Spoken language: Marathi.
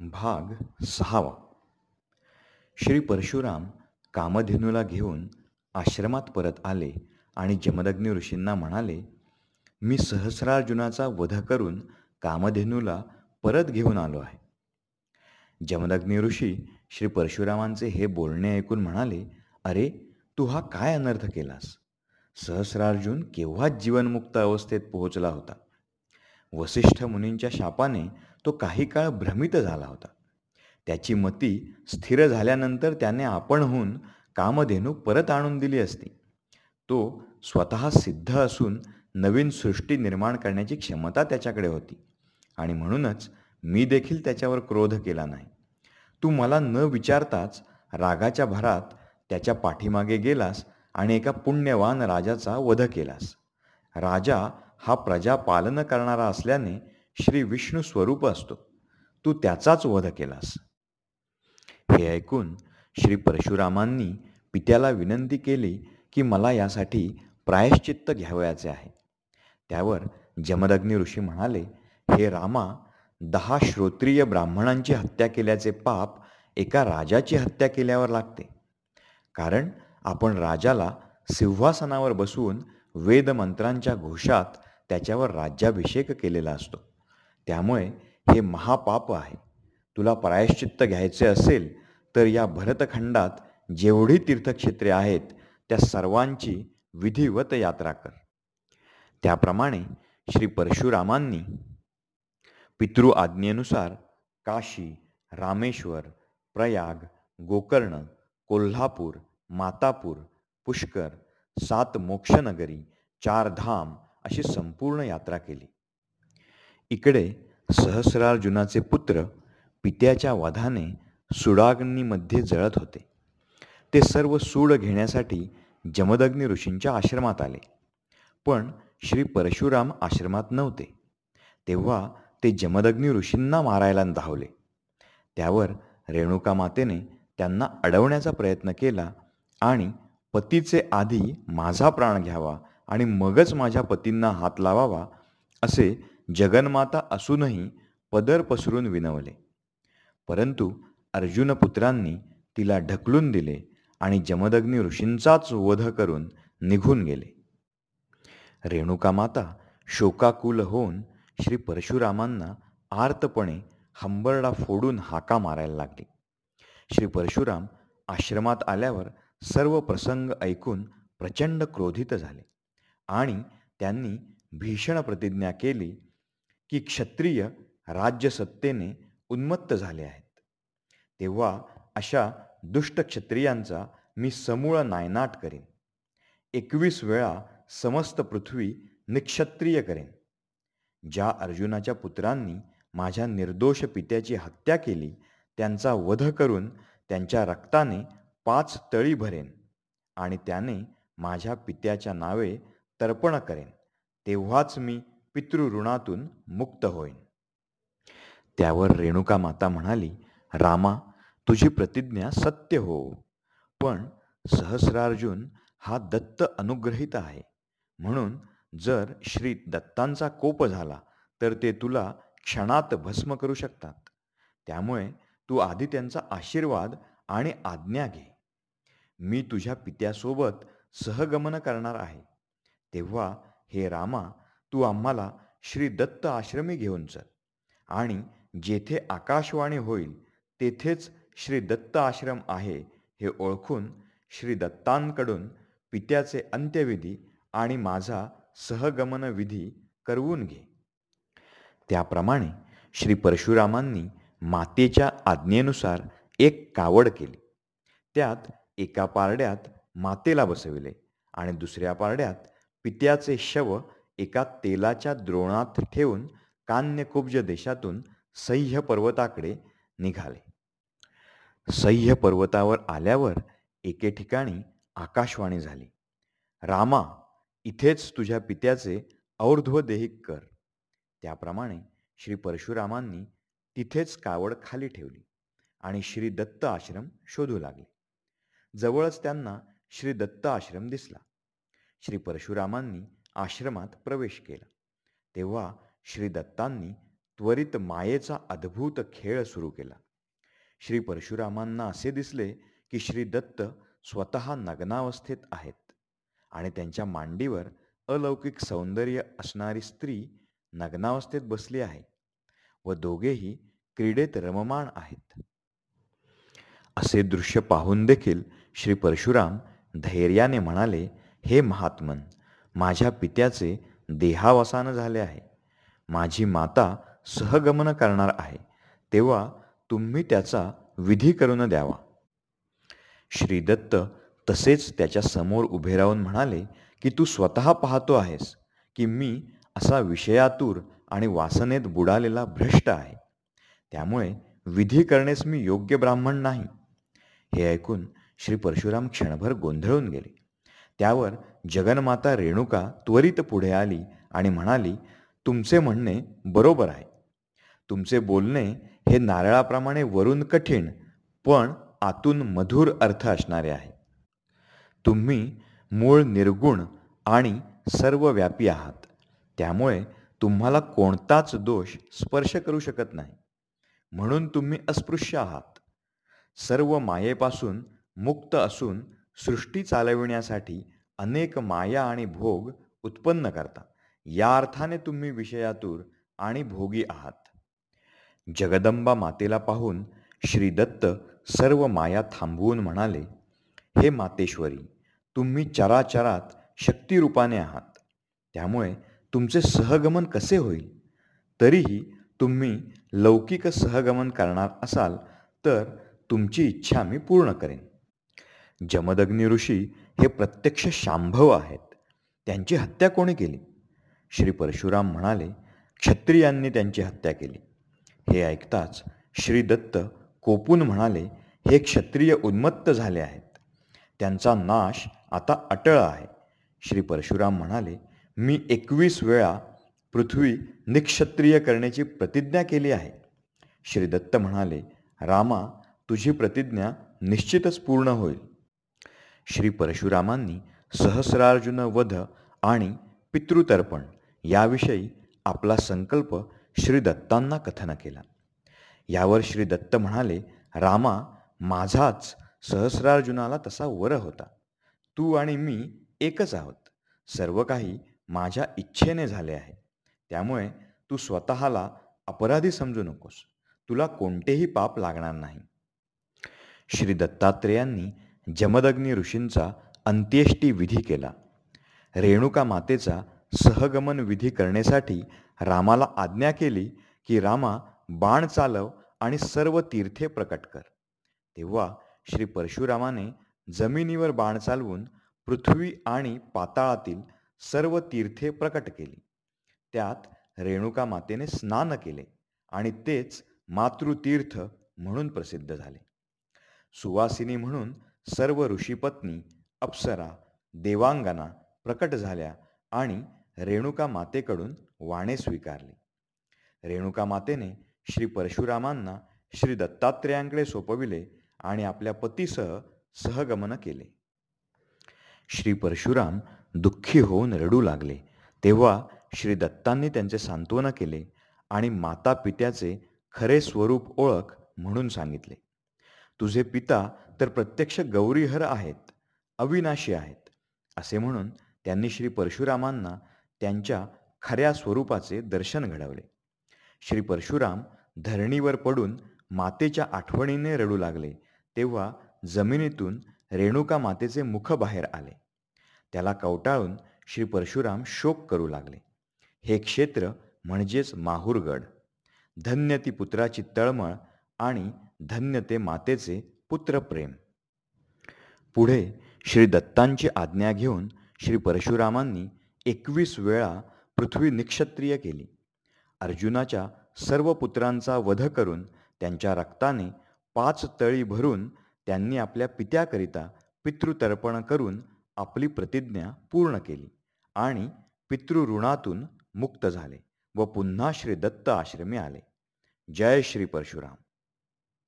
भाग सहावा. श्री परशुराम कामधेनूला घेऊन आश्रमात परत आले आणि जमदग्नी ऋषींना म्हणाले मी सहस्रार्जुनाचा वध करून कामधेनूला परत घेऊन आलो आहे. जमदग्नी ऋषी श्री परशुरामांचे हे बोलणे ऐकून म्हणाले अरे तू हा काय अनर्थ केलास? सहस्रार्जुन केव्हाच जीवनमुक्त अवस्थेत पोहोचला होता? वसिष्ठ मुनींच्या शापाने तो काही काळ भ्रमित झाला होता. त्याची मती स्थिर झाल्यानंतर त्याने आपणहून कामधेनू परत आणून दिली असती. तो स्वतः सिद्ध असून नवीन सृष्टी निर्माण करण्याची क्षमता त्याच्याकडे होती आणि म्हणूनच मी देखील त्याच्यावर क्रोध केला नाही. तू मला न विचारताच रागाच्या भरात त्याच्या पाठीमागे गेलास आणि एका पुण्यवान राजाचा वध केलास. राजा हा प्रजा पालन करणारा असल्याने श्री विष्णू स्वरूप असतो. तू त्याचाच वध केलास. हे ऐकून श्री परशुरामांनी पित्याला विनंती केली की मला यासाठी प्रायश्चित्त घ्यावयाचे आहे. त्यावर जमदग्नी ऋषी म्हणाले हे रामा दहा श्रोत्रिय ब्राह्मणांची हत्या केल्याचे पाप एका राजाची हत्या केल्यावर लागते. कारण आपण राजाला सिंहासनावर बसवून वेदमंत्रांच्या घोषात त्याच्यावर राज्याभिषेक केलेला असतो. त्यामुळे हे महापाप आहे. तुला प्रायश्चित्त घ्यायचे असेल तर या भरतखंडात जेवढी तीर्थक्षेत्रे आहेत त्या सर्वांची विधिवत यात्रा कर. त्याप्रमाणे श्री परशुरामांनी पितृ आज्ञेनुसार काशी रामेश्वर प्रयाग गोकर्ण कोल्हापूर मातापूर पुष्कर सात मोक्षनगरी चार धाम अशी संपूर्ण यात्रा केली. इकडे सहस्रार्जुनाचे पुत्र पित्याच्या वधाने सुडाग्नीमध्ये जळत होते. ते सर्व सूड घेण्यासाठी जमदग्नी ऋषींच्या आश्रमात आले. पण श्री परशुराम आश्रमात नव्हते. तेव्हा ते जमदग्नी ऋषींना मारायला धावले. त्यावर रेणुका मातेने त्यांना अडवण्याचा प्रयत्न केला आणि पतीचे आधी माझा प्राण घ्यावा आणि मगच माझ्या पतींना हात लावावा असे जगन्माता असूनही पदर पसरून विनवले. परंतु अर्जुनपुत्रांनी तिला ढकलून दिले आणि जमदग्नी ऋषींचाच वध करून निघून गेले. रेणुका माता शोकाकुल होऊन श्री परशुरामांना आर्तपणे हंबरडा फोडून हाका मारायला लागली. श्री परशुराम आश्रमात आल्यावर सर्व प्रसंग ऐकून प्रचंड क्रोधित झाले आणि त्यांनी भीषण प्रतिज्ञा केली की क्षत्रिय राज्यसत्तेने उन्मत्त झाले आहेत. तेव्हा अशा दुष्ट क्षत्रियांचा मी समूळ नायनाट करेन. एकवीस वेळा समस्त पृथ्वी निक्षत्रिय करेन. ज्या अर्जुनाच्या पुत्रांनी माझ्या निर्दोष पित्याची हत्या केली त्यांचा वध करून त्यांच्या रक्ताने पाच तळी भरेन आणि त्याने माझ्या पित्याच्या नावे तर्पण करेन. तेव्हाच मी पितृऋणातून मुक्त होईन. त्यावर रेणुका माता म्हणाली रामा तुझी प्रतिज्ञा सत्य हो. पण सहस्रार्जुन हा दत्त अनुग्रहित आहे. म्हणून जर श्री दत्तांचा कोप झाला तर ते तुला क्षणात भस्म करू शकतात. त्यामुळे तू आधी त्यांचा आशीर्वाद आणि आज्ञा घे. मी तुझ्या पित्यासोबत सहगमन करणार आहे. तेव्हा हे रामा तू आम्हाला श्री दत्त आश्रमी घेऊन चल. आणि जेथे आकाशवाणी होईल तेथेच श्री दत्त आश्रम आहे हे ओळखून श्री दत्तांकडून पित्याचे अंत्यविधी आणि माझा सहगमनविधी करवून घे. त्याप्रमाणे श्री परशुरामांनी मातेच्या आज्ञेनुसार एक कावड केली. त्यात एका पारड्यात मातेला बसविले आणि दुसऱ्या पारड्यात पित्याचे शव एका तेलाच्या द्रोणात ठेवून कान्यकुब्ज देशातून सह्य पर्वताकडे निघाले. सह्य पर्वतावर आल्यावर एके ठिकाणी आकाशवाणी झाली. रामा इथेच तुझ्या पित्याचे और्ध्वदेहिक कर. त्याप्रमाणे श्री परशुरामांनी तिथेच कावड खाली ठेवली आणि श्री दत्त आश्रम शोधू लागले. जवळच त्यांना श्री दत्त आश्रम दिसला. श्री परशुरामांनी आश्रमात प्रवेश केला. तेव्हा श्री दत्तांनी त्वरित मायेचा अद्भुत खेळ सुरू केला. श्री परशुरामांना असे दिसले की श्री दत्त स्वतः नग्नावस्थेत आहेत आणि त्यांच्या मांडीवर अलौकिक सौंदर्य असणारी स्त्री नग्नावस्थेत बसली आहे व दोघेही क्रीडेत रममाण आहेत. असे दृश्य पाहून देखील श्री परशुराम धैर्याने म्हणाले हे महात्मन माझ्या पित्याचे देहावसान झाले आहे. माझी माता सहगमन करणार आहे. तेव्हा तुम्ही त्याचा विधी करून द्यावा. श्रीदत्त तसेच त्याच्यासमोर उभे राहून म्हणाले की तू स्वतः पाहतो आहेस की मी असा विषयातूर आणि वासनेत बुडालेला भ्रष्ट आहे. त्यामुळे विधी करण्यास मी योग्य ब्राह्मण नाही. हे ऐकून श्री परशुराम क्षणभर गोंधळून गेले. त्यावर जगन्माता रेणुका त्वरित पुढे आली आणि म्हणाली तुमचे म्हणणे बरोबर आहे. तुमचे बोलणे हे नारळाप्रमाणे वरून कठीण पण आतून मधुर अर्थ असणारे आहे. तुम्ही मूळ निर्गुण आणि सर्वव्यापी आहात. त्यामुळे तुम्हाला कोणताच दोष स्पर्श करू शकत नाही. म्हणून तुम्ही अस्पृश्य आहात. सर्व मायेपासून मुक्त असून सृष्टी चालविण्यासाठी अनेक माया आणि भोग उत्पन्न करता या अर्थाने तुम्ही विषयातूर आणि भोगी आहात. जगदंबा मातेला पाहून श्रीदत्त सर्व माया थांबवून म्हणाले हे मातेश्वरी तुम्ही चराचरात शक्तिरूपाने आहात. त्यामुळे तुमचे सहगमन कसे होईल? तरीही तुम्ही लौकिक सहगमन करणार असाल तर तुमची इच्छा मी पूर्ण करेन. जमदग्नी ऋषी हे प्रत्यक्ष शांभव आहेत. त्यांची हत्या कोणी केली? श्री परशुराम म्हणाले क्षत्रियांनी त्यांची हत्या केली. हे ऐकताच श्री दत्त कोपून म्हणाले हे क्षत्रिय उन्मत्त झाले आहेत. त्यांचा नाश आता अटळ आहे. श्री परशुराम म्हणाले मी एकवीस वेळा पृथ्वी निक्षत्रिय करण्याची प्रतिज्ञा केली आहे. श्री दत्त म्हणाले रामा तुझी प्रतिज्ञा निश्चितच पूर्ण होईल. श्री परशुरामांनी सहस्रार्जुन वध आणि पितृतर्पण याविषयी आपला संकल्प श्री दत्तांना कथन केला. यावर श्री दत्त म्हणाले रामा माझाच सहस्रार्जुनाला तसा वर होता. तू आणि मी एकच आहोत. सर्व काही माझ्या इच्छेने झाले आहे. त्यामुळे तू स्वतःला अपराधी समजू नकोस. तुला कोणतेही पाप लागणार नाही. श्री दत्तात्रेयांनी जमदग्नी ऋषींचा अंत्येष्टी विधी केला. रेणुका मातेचा सहगमन विधी करण्यासाठी रामाला आज्ञा केली की रामा बाण चालव आणि सर्व तीर्थे प्रकट कर. तेव्हा श्री परशुरामाने जमिनीवर बाण चालवून पृथ्वी आणि पाताळातील सर्व तीर्थे प्रकट केली. त्यात रेणुका मातेने स्नान केले आणि तेच मातृतीर्थ म्हणून प्रसिद्ध झाले. सुवासिनी म्हणून सर्व ऋषीपत्नी अप्सरा देवांगना प्रकट झाल्या आणि रेणुका मातेकडून वाणे स्वीकारले. रेणुका मातेने श्री परशुरामांना श्री दत्तात्रेयांकडे सोपविले आणि आपल्या पतीसह सहगमन केले. श्री परशुराम दुःखी होऊन रडू लागले. तेव्हा श्री दत्तांनी त्यांचे सांत्वन केले आणि माता पित्याचे खरे स्वरूप ओळख म्हणून सांगितले. तुझे पिता तर प्रत्यक्ष गौरीहर आहेत अविनाशी आहेत असे म्हणून त्यांनी श्री परशुरामांना त्यांच्या खऱ्या स्वरूपाचे दर्शन घडवले. श्री परशुराम धरणीवर पडून मातेच्या आठवणीने रडू लागले तेव्हा जमिनीतून रेणुका मातेचे मुख बाहेर आले. त्याला कवटाळून श्री परशुराम शोक करू लागले. हे क्षेत्र म्हणजेच माहूरगड. धन्य ती पुत्राची तळमळ आणि धन्य ते मातेचे पुत्रप्रेम पुढे श्री दत्तांची आज्ञा घेऊन श्री परशुरामांनी एकवीस वेळा पृथ्वी निक्षत्रिय केली. अर्जुनाच्या सर्व पुत्रांचा वध करून त्यांच्या रक्ताने पाच तळी भरून त्यांनी आपल्या पित्याकरिता पितृतर्पण करून आपली प्रतिज्ञा पूर्ण केली आणि पितृऋणातून मुक्त झाले व पुन्हा श्री दत्त आश्रमी आले. जय श्री परशुराम.